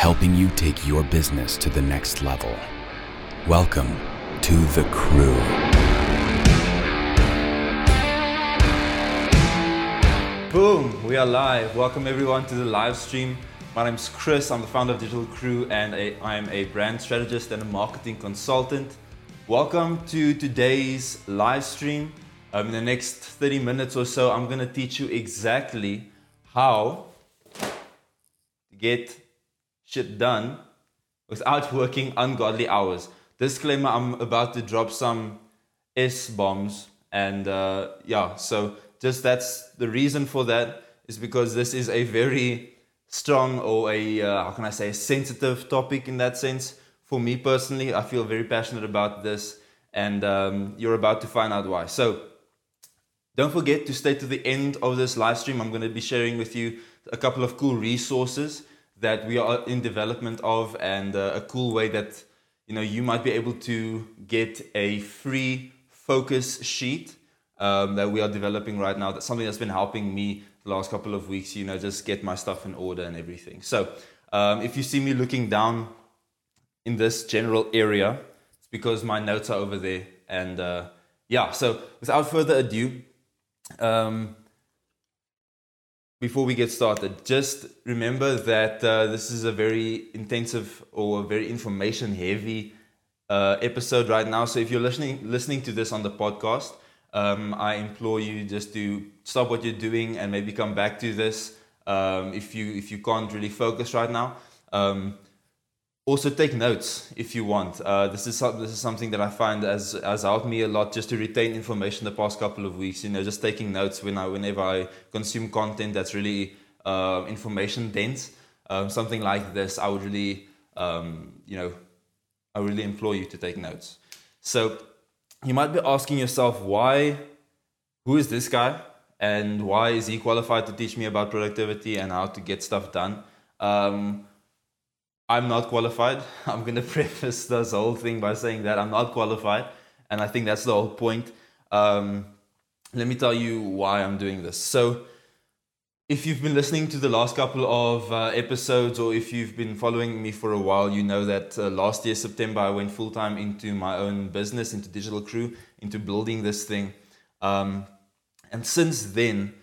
helping you take your business to the next level. Welcome to The Croow. Boom, we are live. Welcome everyone to the live stream. My name is Chris, I'm the founder of Digital Croow and a, I am a brand strategist and a marketing consultant. Welcome to today's live stream. Um, in the next 30 minutes or so, I'm going to teach you exactly how to get shit done without working ungodly hours. Disclaimer I'm about to drop some S bombs, and uh, yeah, so just that's the reason for that is because this is a very strong or a uh, how can I say sensitive topic in that sense for me personally, I feel very passionate about this, and um, you're about to find out why. So, don't forget to stay to the end of this live stream. I'm going to be sharing with you a couple of cool resources that we are in development of, and uh, a cool way that you know you might be able to get a free focus sheet um, that we are developing right now. That's something that's been helping me the last couple of weeks. You know, just get my stuff in order and everything. So, um, if you see me looking down in this general area. It's because my notes are over there. And uh, yeah, so without further ado, um, before we get started, just remember that uh, this is a very intensive or very information heavy uh, episode right now. So if you're listening listening to this on the podcast, um, I implore you just to stop what you're doing and maybe come back to this um, if you if you can't really focus right now. Um, also take notes if you want. Uh, this is this is something that I find has has helped me a lot just to retain information the past couple of weeks. You know, just taking notes when I whenever I consume content that's really uh, information dense. Um, something like this, I would really um, you know I really implore you to take notes. So you might be asking yourself why, who is this guy, and why is he qualified to teach me about productivity and how to get stuff done? Um, I'm not qualified. I'm going to preface this whole thing by saying that I'm not qualified. And I think that's the whole point. Um, let me tell you why I'm doing this. So, if you've been listening to the last couple of uh, episodes or if you've been following me for a while, you know that uh, last year, September, I went full time into my own business, into Digital Croow, into building this thing. Um, and since then,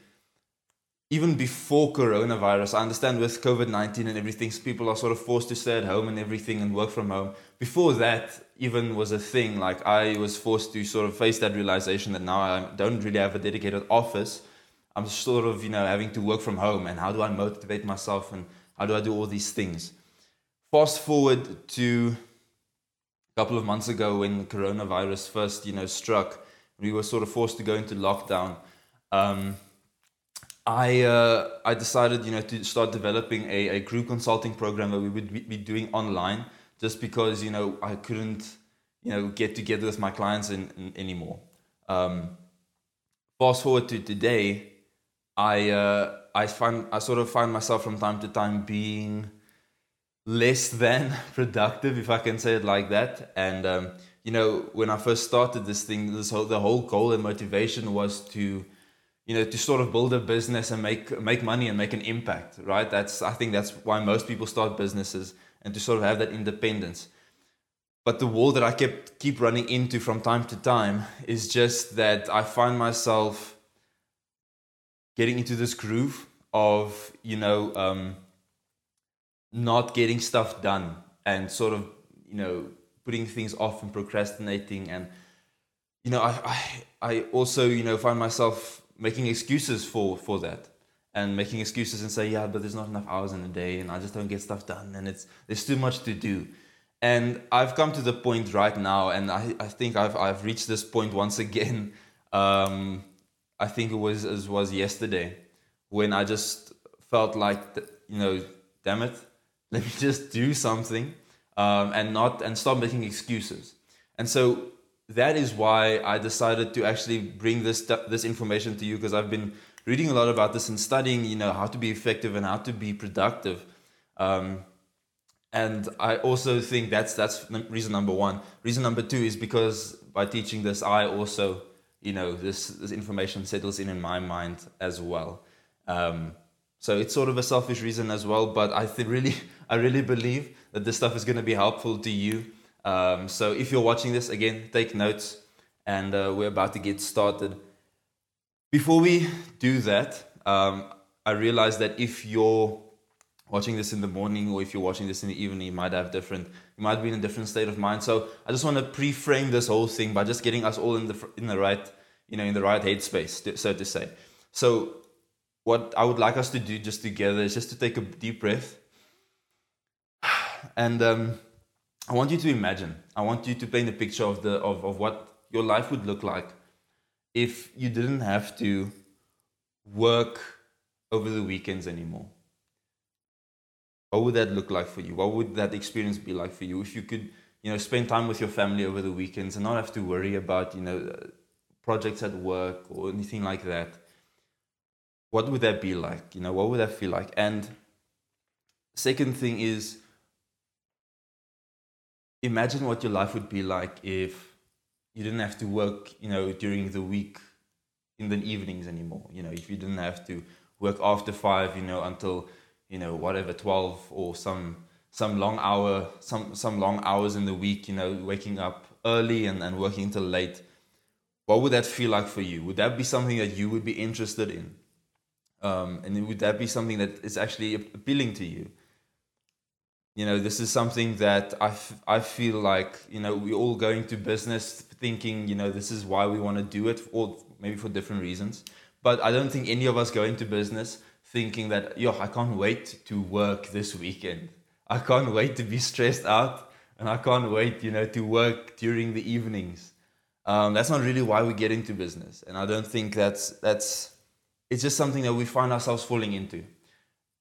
even before coronavirus, I understand with COVID 19 and everything, people are sort of forced to stay at home and everything and work from home. Before that, even was a thing, like I was forced to sort of face that realization that now I don't really have a dedicated office. I'm sort of, you know, having to work from home and how do I motivate myself and how do I do all these things? Fast forward to a couple of months ago when coronavirus first, you know, struck, we were sort of forced to go into lockdown. Um, I uh, I decided you know to start developing a, a group consulting program that we would be doing online just because you know I couldn't you know get together with my clients in, in, anymore. Um, fast forward to today, I uh, I find I sort of find myself from time to time being less than productive, if I can say it like that. And um, you know when I first started this thing, this whole, the whole goal and motivation was to you know to sort of build a business and make make money and make an impact right? That's i think that's why most people start businesses and to sort of have that independence. But the wall that i kept keep running into from time to time is just that i find myself getting into this groove of you know um, not getting stuff done and sort of you know putting things off and procrastinating and you know i i, I also you know find myself making excuses for for that. And making excuses and say yeah but there's not enough hours in a day and i just don't get stuff done and it's there's too much to do. And i've come to the point right now and i, I think I've, I've reached this point once again. Um, i think it was it was yesterday when i just felt like you know damn it let me just do something um, and not and stop making excuses. And so that is why I decided to actually bring this this information to you because I've been reading a lot about this and studying, you know, how to be effective and how to be productive. Um, and I also think that's that's reason number one. Reason number two is because by teaching this, I also, you know, this this information settles in in my mind as well. Um, so it's sort of a selfish reason as well, but I th- really I really believe that this stuff is going to be helpful to you. Um, so if you're watching this again, take notes, and uh, we're about to get started. Before we do that, um, I realize that if you're watching this in the morning or if you're watching this in the evening, you might have different, you might be in a different state of mind. So I just want to pre-frame this whole thing by just getting us all in the in the right, you know, in the right headspace, so to say. So what I would like us to do just together is just to take a deep breath, and um, I want you to imagine. I want you to paint a picture of the of, of what your life would look like if you didn't have to work over the weekends anymore. What would that look like for you? What would that experience be like for you if you could you know spend time with your family over the weekends and not have to worry about you know projects at work or anything like that? What would that be like? You know what would that feel like? And second thing is imagine what your life would be like if you didn't have to work you know during the week in the evenings anymore. You know if you didn't have to work after five you know until you know whatever 12 or some some long hour some some long hours in the week you know waking up early and, and working until late what would that feel like for you? Would that be something that you would be interested in? Um, and would that be something that is actually appealing to you you know this is something that I, f- I feel like you know we all go into business thinking you know this is why we want to do it or maybe for different reasons but i don't think any of us go into business thinking that, yo, I can't wait to work this weekend. I can't wait to be stressed out and I can't wait, you know, to work during the evenings. Um, that's not really why we get into business. And I don't think that's, that's, it's just something that we find ourselves falling into.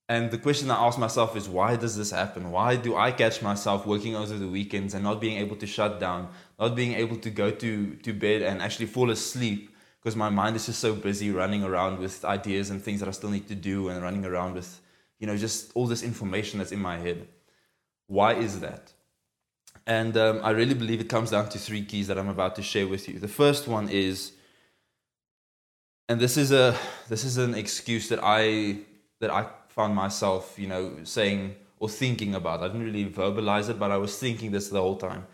And the question I ask myself is, why does this happen? Why do I catch myself working over the weekends and not being able to shut down, not being able to go to, to bed and actually fall asleep because my mind is just so busy running around with ideas and things that I still need to do and running around with, you know, just all this information that's in my head. Why is that? And um, I really believe it comes down to three keys that I'm about to share with you. The first one is, and this is a this is an excuse that I that I found myself, you know, saying or thinking about. I didn't really verbalize it, but I was thinking this the whole time,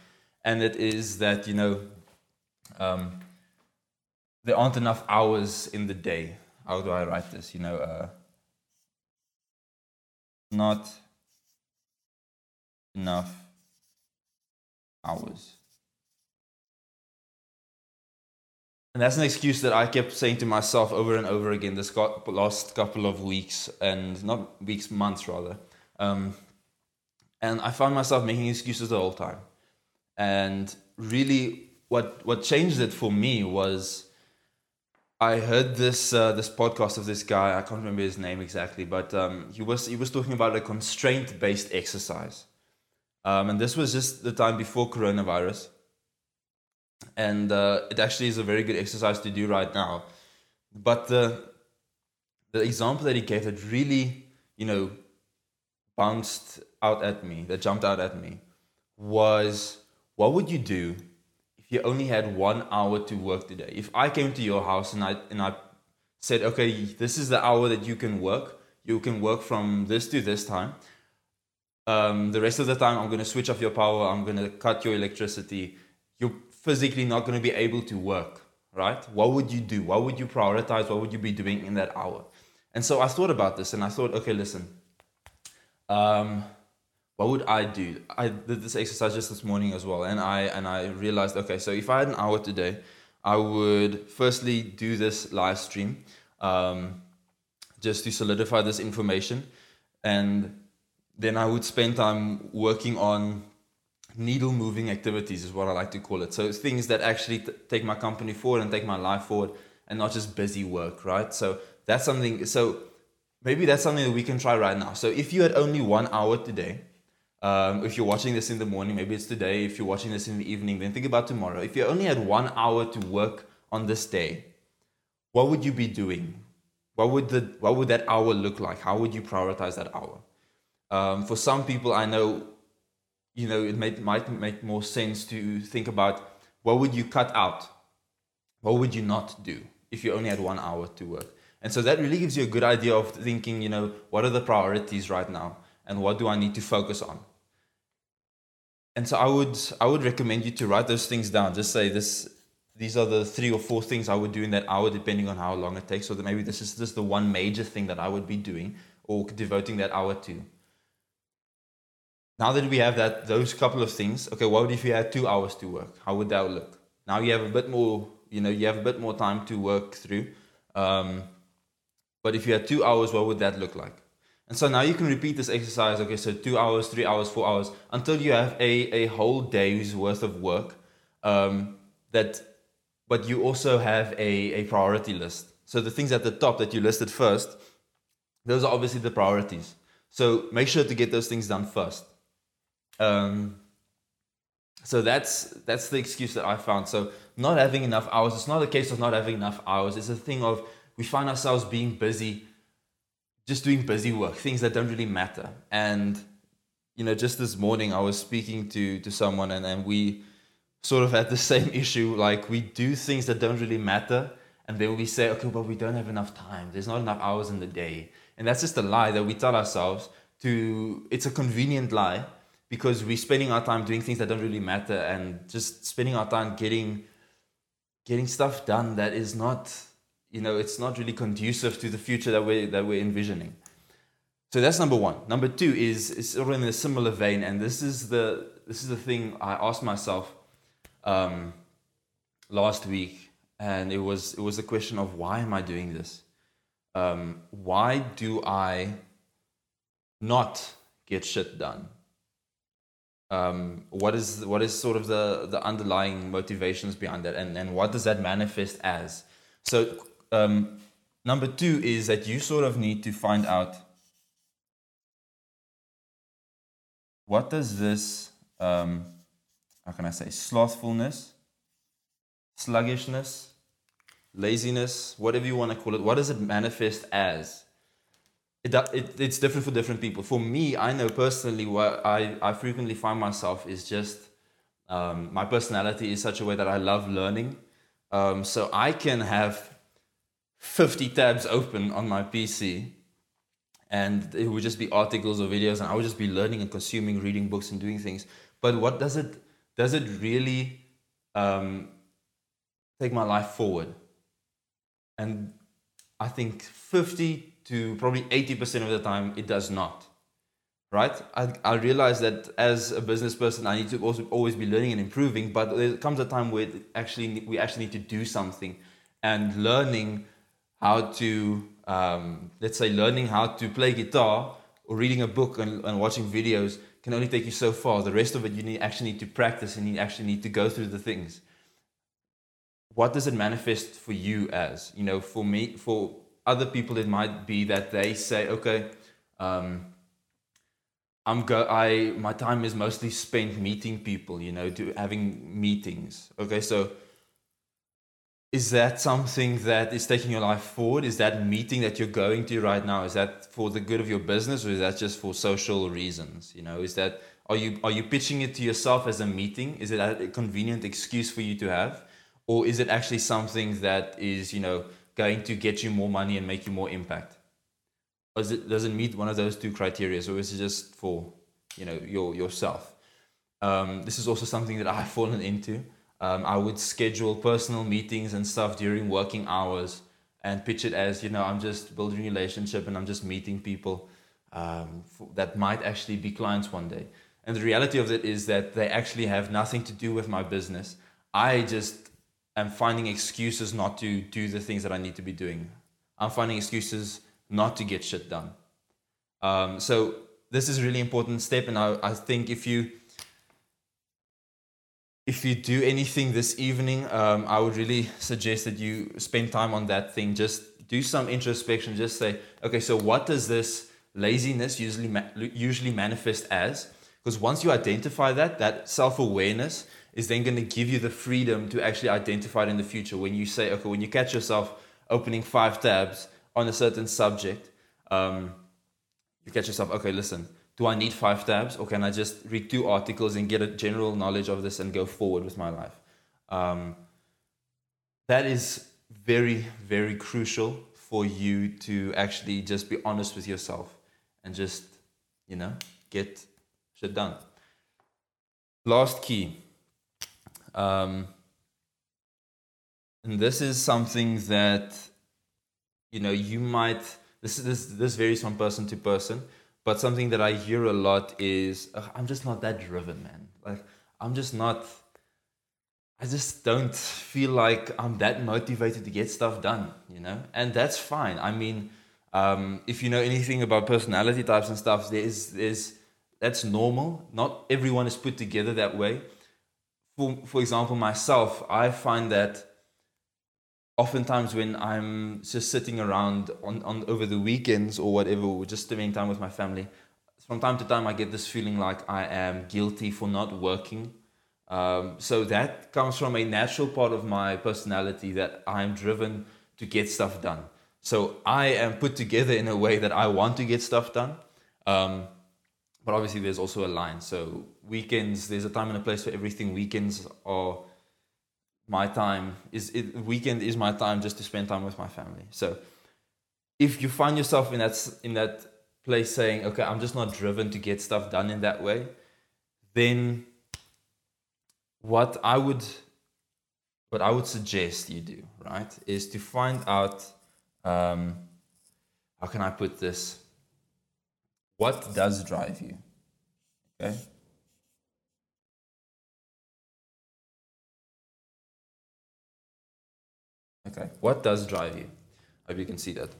and it is that you know. Um, there aren't enough hours in the day. How do I write this? You know, uh, not enough hours. And that's an excuse that I kept saying to myself over and over again this last couple of weeks, and not weeks, months rather. Um, and I found myself making excuses the whole time. And really, what what changed it for me was I heard this uh, this podcast of this guy. I can't remember his name exactly, but um, he was he was talking about a constraint based exercise, um, and this was just the time before coronavirus. And uh, it actually is a very good exercise to do right now. But the the example that he gave that really you know bounced out at me, that jumped out at me, was what would you do if you only had one hour to work today. If I came to your house and I and I said, okay, this is the hour that you can work. You can work from this to this time. Um, the rest of the time, I'm going to switch off your power. I'm going to cut your electricity. You're physically not going to be able to work, right? What would you do? What would you prioritize? What would you be doing in that hour? And so I thought about this and I thought, okay, listen. Um, what would I do? I did this exercise just this morning as well, and I and I realized, okay, so if I had an hour today, I would firstly do this live stream, um, just to solidify this information, and then I would spend time working on needle moving activities, is what I like to call it. So things that actually t- take my company forward and take my life forward, and not just busy work, right? So that's something. So maybe that's something that we can try right now. So if you had only one hour today um, if you're watching this in the morning, maybe it's today. If you're watching this in the evening, then think about tomorrow. If you only had one hour to work on this day, what would you be doing? What would the what would that hour look like? How would you prioritize that hour? Um, for some people, I know, you know, it may, might make more sense to think about what would you cut out, what would you not do if you only had one hour to work. And so that really gives you a good idea of thinking, you know, what are the priorities right now? and what do I need to focus on. And so I would I would recommend you to write those things down. Just say this these are the three or four things I would do in that hour, depending on how long it takes. So that maybe this is just the one major thing that I would be doing or devoting that hour to. Now that we have that those couple of things, okay, what if you had two hours to work? How would that look? Now you have a bit more, you know, you have a bit more time to work through. Um, but if you had two hours, what would that look like? And so now you can repeat this exercise, okay, so two hours, three hours, four hours, until you have a, a whole day's worth of work um, that but you also have a, a priority list. So the things at the top that you listed first, those are obviously the priorities. So make sure to get those things done first. Um, so that's that's the excuse that I found. So not having enough hours. It's not a case of not having enough hours. It's a thing of we find ourselves being busy, just doing busy work, things that don't really matter. And you know, just this morning I was speaking to to someone, and and we sort of had the same issue. Like we do things that don't really matter, and then we say, okay, but we don't have enough time. There's not enough hours in the day, and that's just a lie that we tell ourselves. To it's a convenient lie because we're spending our time doing things that don't really matter, and just spending our time getting getting stuff done that is not, you know, it's not really conducive to the future that we that we're envisioning. So that's number one. Number two is is sort of in a similar vein, and this is the this is the thing I asked myself um, last week, and it was it was a question of why am I doing this? Um, why do I not get shit done? Um, what is what is sort of the the underlying motivations behind that, and and what does that manifest as? So um, number two is that you sort of need to find out what does this um, how can I say, slothfulness, sluggishness, laziness, whatever you want to call it, what does it manifest as? It, it, it's different for different people. For me, I know personally what I, I frequently find myself is just um, my personality is such a way that I love learning. Um, so I can have 50 tabs open on my PC and it would just be articles or videos and I would just be learning and consuming, reading books and doing things. But what does it does it really um, take my life forward? And I think 50 to probably 80% of the time, it does not. Right? I, I realize that as a business person, I need to also always be learning and improving, but there comes a time where actually we actually need to do something and learning how to, um, let's say, learning how to play guitar or reading a book and, and watching videos can only take you so far. The rest of it, you need, actually need to practice and you actually need to go through the things. What does it manifest for you as? You know, for me, for other people, it might be that they say, okay, um, I'm go I my time is mostly spent meeting people, you know, do having meetings. Okay, so is that something that is taking your life forward? Is that meeting that you're going to right now? Is that for the good of your business, or is that just for social reasons? You know, is that are you are you pitching it to yourself as a meeting? Is it a convenient excuse for you to have, or is it actually something that is you know going to get you more money and make you more impact? Or it, does it meet one of those two criteria, or is it just for you know your yourself? Um, this is also something that I've fallen into. Um, I would schedule personal meetings and stuff during working hours and pitch it as, you know, I'm just building a relationship and I'm just meeting people um, for, that might actually be clients one day. And the reality of it is that they actually have nothing to do with my business. I just am finding excuses not to do the things that I need to be doing. I'm finding excuses not to get shit done. Um, so this is a really important step, and I, I think if you if you do anything this evening, um, I would really suggest that you spend time on that thing. Just do some introspection. Just say, okay, so what does this laziness usually ma- usually manifest as? Because once you identify that, that self awareness is then going to give you the freedom to actually identify it in the future. When you say, okay, when you catch yourself opening five tabs on a certain subject, um, you catch yourself, okay, listen, do I need five tabs or can I just read two articles and get a general knowledge of this and go forward with my life? Um, that is very, very crucial for you to actually just be honest with yourself and just, you know, get shit done. Last key. Um, and this is something that, you know, you might, this, this, this varies from person to person, but something that I hear a lot is, I'm just not that driven, man. Like, I'm just not, I just don't feel like I'm that motivated to get stuff done, you know? And that's fine. I mean, um, if you know anything about personality types and stuff, there's, there's, that's normal. Not everyone is put together that way. For, for example, myself, I find that oftentimes when I'm just sitting around on, on over the weekends or whatever, or just spending time with my family, from time to time I get this feeling like I am guilty for not working. Um, so that comes from a natural part of my personality that I'm driven to get stuff done. So I am put together in a way that I want to get stuff done. Um, but obviously, there's also a line. So weekends, there's a time and a place for everything. Weekends are my time. Is it, weekend is my time just to spend time with my family. So if you find yourself in that in that place saying, "Okay, I'm just not driven to get stuff done in that way," then what I would what I would suggest you do, right, is to find out um, how can I put this? What does drive you? Okay. Okay. What does drive you? I hope you can see that.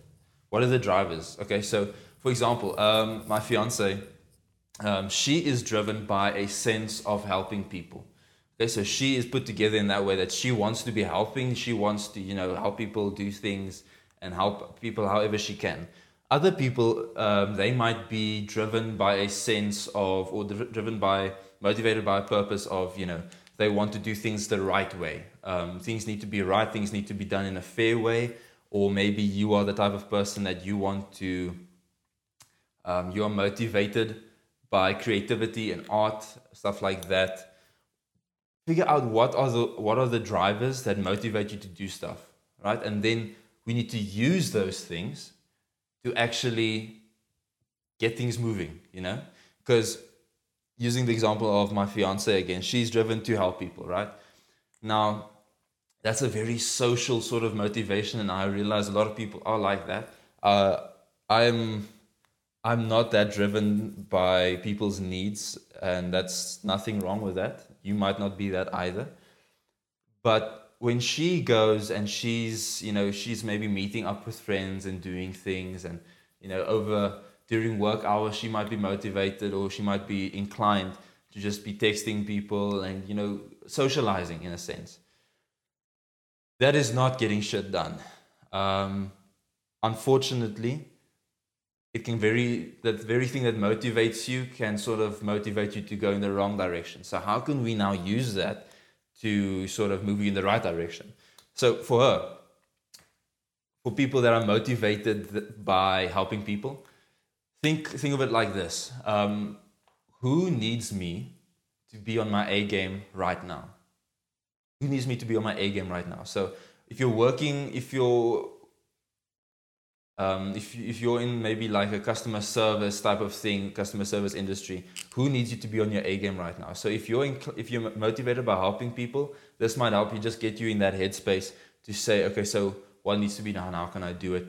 What are the drivers? Okay. So, for example, um, my fiance, um, she is driven by a sense of helping people. Okay. So she is put together in that way that she wants to be helping. She wants to, you know, help people do things and help people however she can. Other people, um, they might be driven by a sense of, or driven by, motivated by a purpose of, you know, they want to do things the right way. Um, things need to be right, things need to be done in a fair way, or maybe you are the type of person that you want to, um, you are motivated by creativity and art, stuff like that. Figure out what are the what are the drivers that motivate you to do stuff, right? And then we need to use those things to actually get things moving, you know? Because using the example of my fiance again, she's driven to help people, right? Now, that's a very social sort of motivation, and I realize a lot of people are like that. Uh, I'm I'm not that driven by people's needs, and that's nothing wrong with that. You might not be that either. But when she goes and she's you know she's maybe meeting up with friends and doing things and you know over during work hours she might be motivated or she might be inclined to just be texting people and you know socializing in a sense. That is not getting shit done. Um, unfortunately it can very that very thing that motivates you can sort of motivate you to go in the wrong direction. So how can we now use that to sort of move you in the right direction. So for her, for people that are motivated by helping people, think think of it like this: um, Who needs me to be on my A game right now? Who needs me to be on my A game right now? So if you're working, if you're um, if, if you're in maybe like a customer service type of thing, customer service industry, who needs you to be on your A game right now? So if you're in, if you're motivated by helping people, this might help you just get you in that headspace to say, okay, so what needs to be done? How can I do it?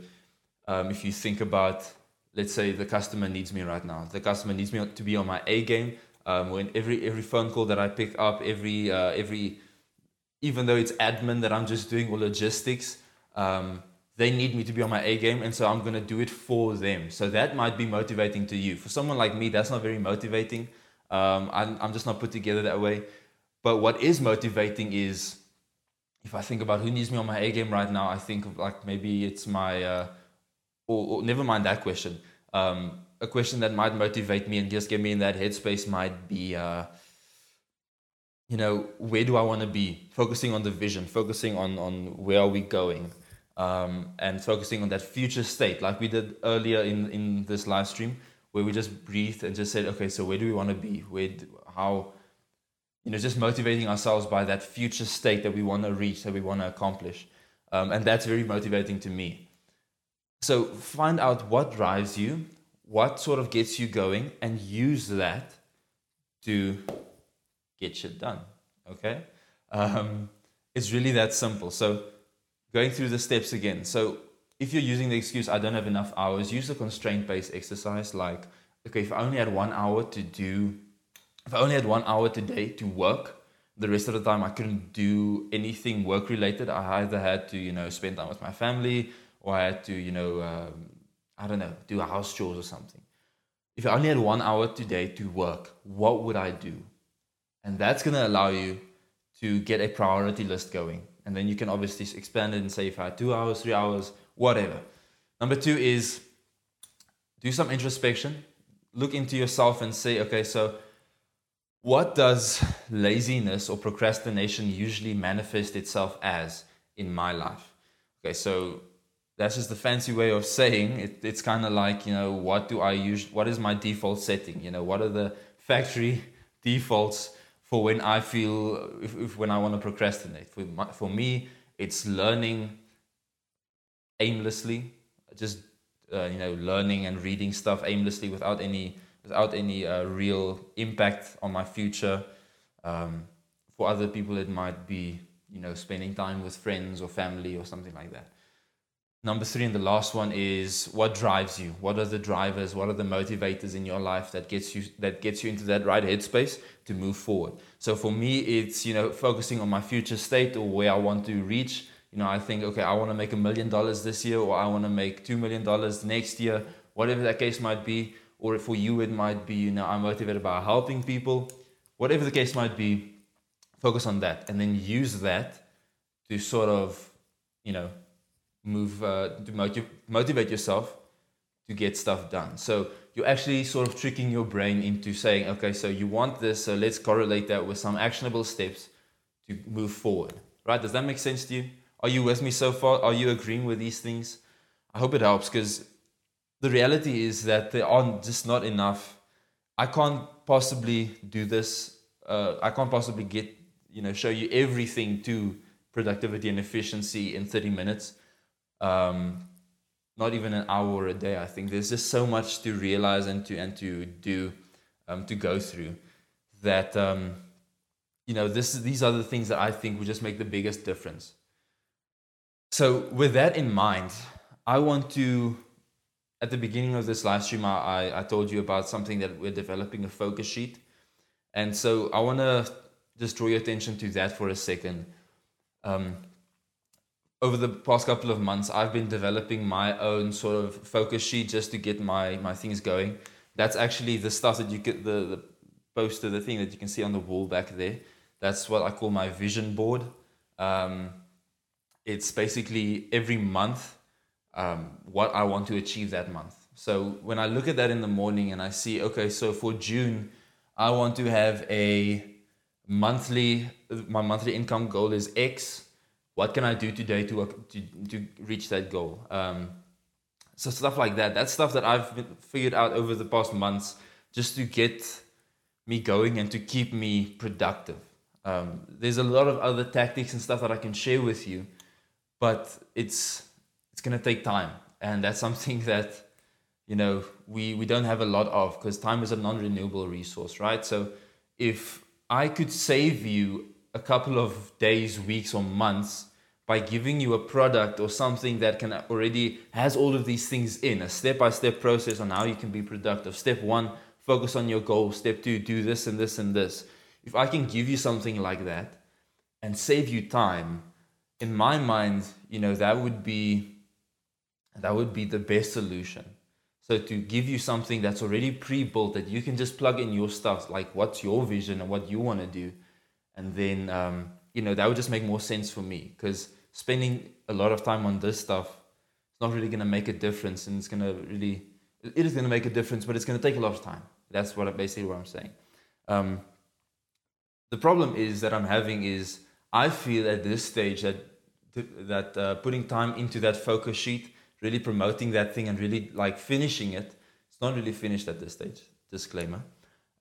Um, if you think about, let's say the customer needs me right now, the customer needs me to be on my A game. Um, when every every phone call that I pick up, every uh, every even though it's admin that I'm just doing or logistics. Um, they need me to be on my A game, and so I'm going to do it for them. So that might be motivating to you. For someone like me, that's not very motivating. Um, I'm, I'm just not put together that way. But what is motivating is if I think about who needs me on my A game right now, I think of like maybe it's my, uh, or, or, never mind that question. Um, a question that might motivate me and just get me in that headspace might be, uh, you know, where do I want to be? Focusing on the vision, focusing on on where are we going um, and focusing on that future state, like we did earlier in, in this live stream, where we just breathed and just said, okay, so where do we want to be? Where, how, you know, just motivating ourselves by that future state that we want to reach, that we want to accomplish. Um, and that's very motivating to me. So find out what drives you, what sort of gets you going and use that to get shit done. Okay? Um, it's really that simple. So, going through the steps again. So, if you're using the excuse, I don't have enough hours, use a constraint based exercise like, okay, if I only had one hour to do, if I only had one hour today to work, the rest of the time I couldn't do anything work related. I either had to, you know, spend time with my family or I had to, you know, um, I don't know, do house chores or something. If I only had one hour today to work, what would I do? And that's going to allow you to get a priority list going. And then you can obviously expand it and say if I had two hours, three hours, whatever. Number two is do some introspection. Look into yourself and say, okay, so what does laziness or procrastination usually manifest itself as in my life? Okay, so that's just the fancy way of saying it, it's kind of like, you know, what do I use? What is my default setting? You know, what are the factory defaults for when I feel, if, if when I want to procrastinate? For, my, for me, it's learning aimlessly, just, uh, you know, learning and reading stuff aimlessly without any without any uh, real impact on my future. Um, for other people, it might be you know spending time with friends or family or something like that. Number three, and the last one is what drives you. What are the drivers? What are the motivators in your life that gets you that gets you into that right headspace to move forward? So for me, it's you know focusing on my future state or where I want to reach. You know, I think okay, I want to make a million dollars this year, or I want to make two million dollars next year, whatever that case might be or for you it might be you know i'm motivated by helping people whatever the case might be focus on that and then use that to sort of you know move uh, to motiv- motivate yourself to get stuff done so you're actually sort of tricking your brain into saying okay so you want this so let's correlate that with some actionable steps to move forward right does that make sense to you are you with me so far are you agreeing with these things i hope it helps because the reality is that there are just not enough. I can't possibly do this. Uh, I can't possibly get you know show you everything to productivity and efficiency in 30 minutes. Um, not even an hour or a day. I think there's just so much to realize and to and to do, um, to go through, that um, you know this these are the things that I think will just make the biggest difference. So with that in mind, I want to at the beginning of this live stream, I, I told you about something that we're developing a focus sheet. And so I want to just draw your attention to that for a second. Um, over the past couple of months, I've been developing my own sort of focus sheet just to get my, my things going. That's actually the stuff that you get, the, the poster, the thing that you can see on the wall back there. That's what I call my vision board. Um, it's basically every month um, what I want to achieve that month. So when I look at that in the morning and I see, okay, so for June, I want to have a monthly, my monthly income goal is X. What can I do today to, to, to reach that goal? Um, so stuff like that. That's stuff that I've figured out over the past months just to get me going and to keep me productive. Um, there's a lot of other tactics and stuff that I can share with you, but it's it's to take time and that's something that you know we we don't have a lot of because time is a non-renewable resource right so if i could save you a couple of days weeks or months by giving you a product or something that can already has all of these things in a step-by-step process on how you can be productive. Step one focus on your goal. Step two do this and this and this. If i can give you something like that and save you time in my mind you know that would be that would be the best solution. So to give you something that's already pre-built that you can just plug in your stuff, like what's your vision and what you want to do, and then um, you know that would just make more sense for me because spending a lot of time on this stuff is not really going to make a difference, and it's going to really it is going to make a difference, but it's going to take a lot of time. That's what I, basically what I'm saying. Um, the problem is that I'm having is I feel at this stage that that uh, putting time into that focus sheet really promoting that thing and really like finishing it. It's not really finished at this stage. Disclaimer.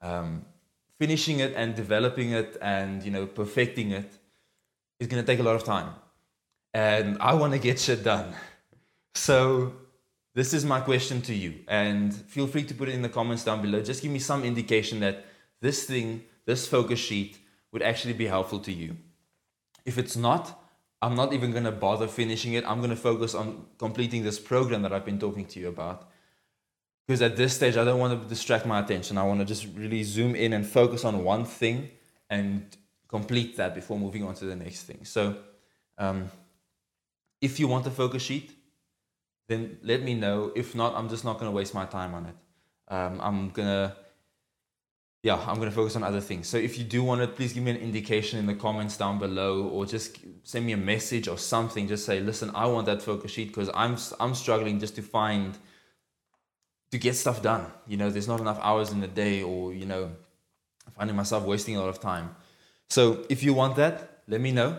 Um, finishing it and developing it and you know perfecting it is going to take a lot of time, and I want to get shit done. So this is my question to you. And feel free to put it in the comments down below. Just give me some indication that this thing, this focus sheet, would actually be helpful to you. If it's not, I'm not even going to bother finishing it. I'm going to focus on completing this program that I've been talking to you about. Because at this stage, I don't want to distract my attention. I want to just really zoom in and focus on one thing and complete that before moving on to the next thing. So, um, if you want a focus sheet, then let me know. If not, I'm just not going to waste my time on it. Um, I'm to yeah, I'm to focus on other things. So if you do want it, please give me an indication in the comments down below, or just send me a message or something. Just say, listen, I want that focus sheet because I'm I'm struggling just to find to get stuff done. You know, there's not enough hours in the day, or you know, finding myself wasting a lot of time. So if you want that, let me know.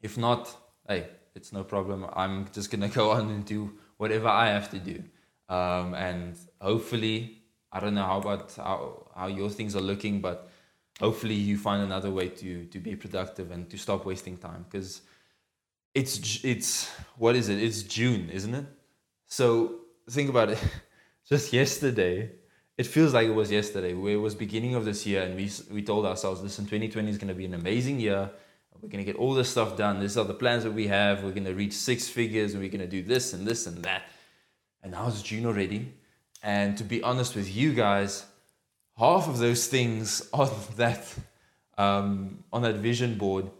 If not, hey, it's no problem. I'm just gonna go on and do whatever I have to do, um, and hopefully I don't know how about how, how your things are looking, but hopefully you find another way to to be productive and to stop wasting time because it's it's what is it? It's June, isn't it? So think about it. Just yesterday, it feels like it was yesterday. Where it was beginning of this year, and we we told ourselves, listen, 2020 is going to be an amazing year. We're going to get all this stuff done. These are the plans that we have. We're going to reach six figures, and we're going to do this and this and that. And now it's June already and to be honest with you guys, half of those things on that um, on that vision board,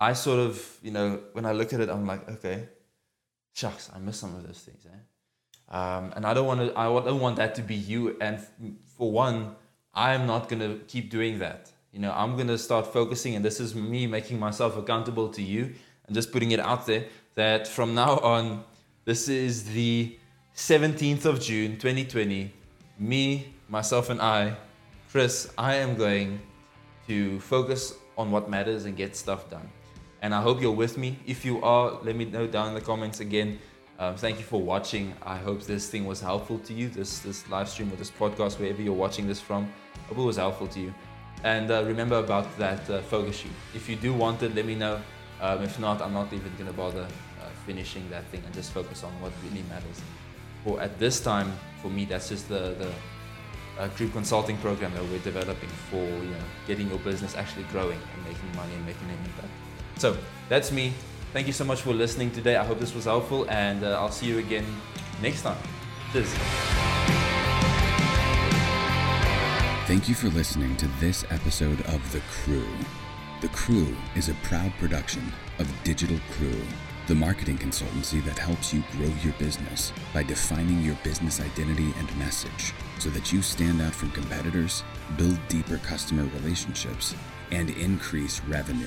I sort of, you know, when I look at it, I'm like, okay, shucks, I miss some of those things, eh? Um, and I don't want to, I don't want that to be you. And for one, I'm not gonna keep doing that. You know, I'm gonna start focusing, and this is me making myself accountable to you, and just putting it out there that from now on, this is the 17th of June 2020, me, myself, and I, Chris, I am going to focus on what matters and get stuff done. And I hope you're with me. If you are, let me know down in the comments again. Um, thank you for watching. I hope this thing was helpful to you, this this live stream or this podcast, wherever you're watching this from. I hope it was helpful to you. And uh, remember about that uh, focus sheet. If you do want it, let me know. Um, if not, I'm not even to bother uh, finishing that thing and just focus on what really matters or at this time, for me, that's just the, the uh, group consulting program that we're developing for you know getting your business actually growing and making money and making an impact. So that's me. Thank you so much for listening today. I hope this was helpful, and uh, I'll see you again next time. Cheers. Thank you for listening to this episode of The Croow. The Croow is a proud production of Digital Croow the marketing consultancy that helps you grow your business by defining your business identity and message so that you stand out from competitors, build deeper customer relationships, and increase revenue.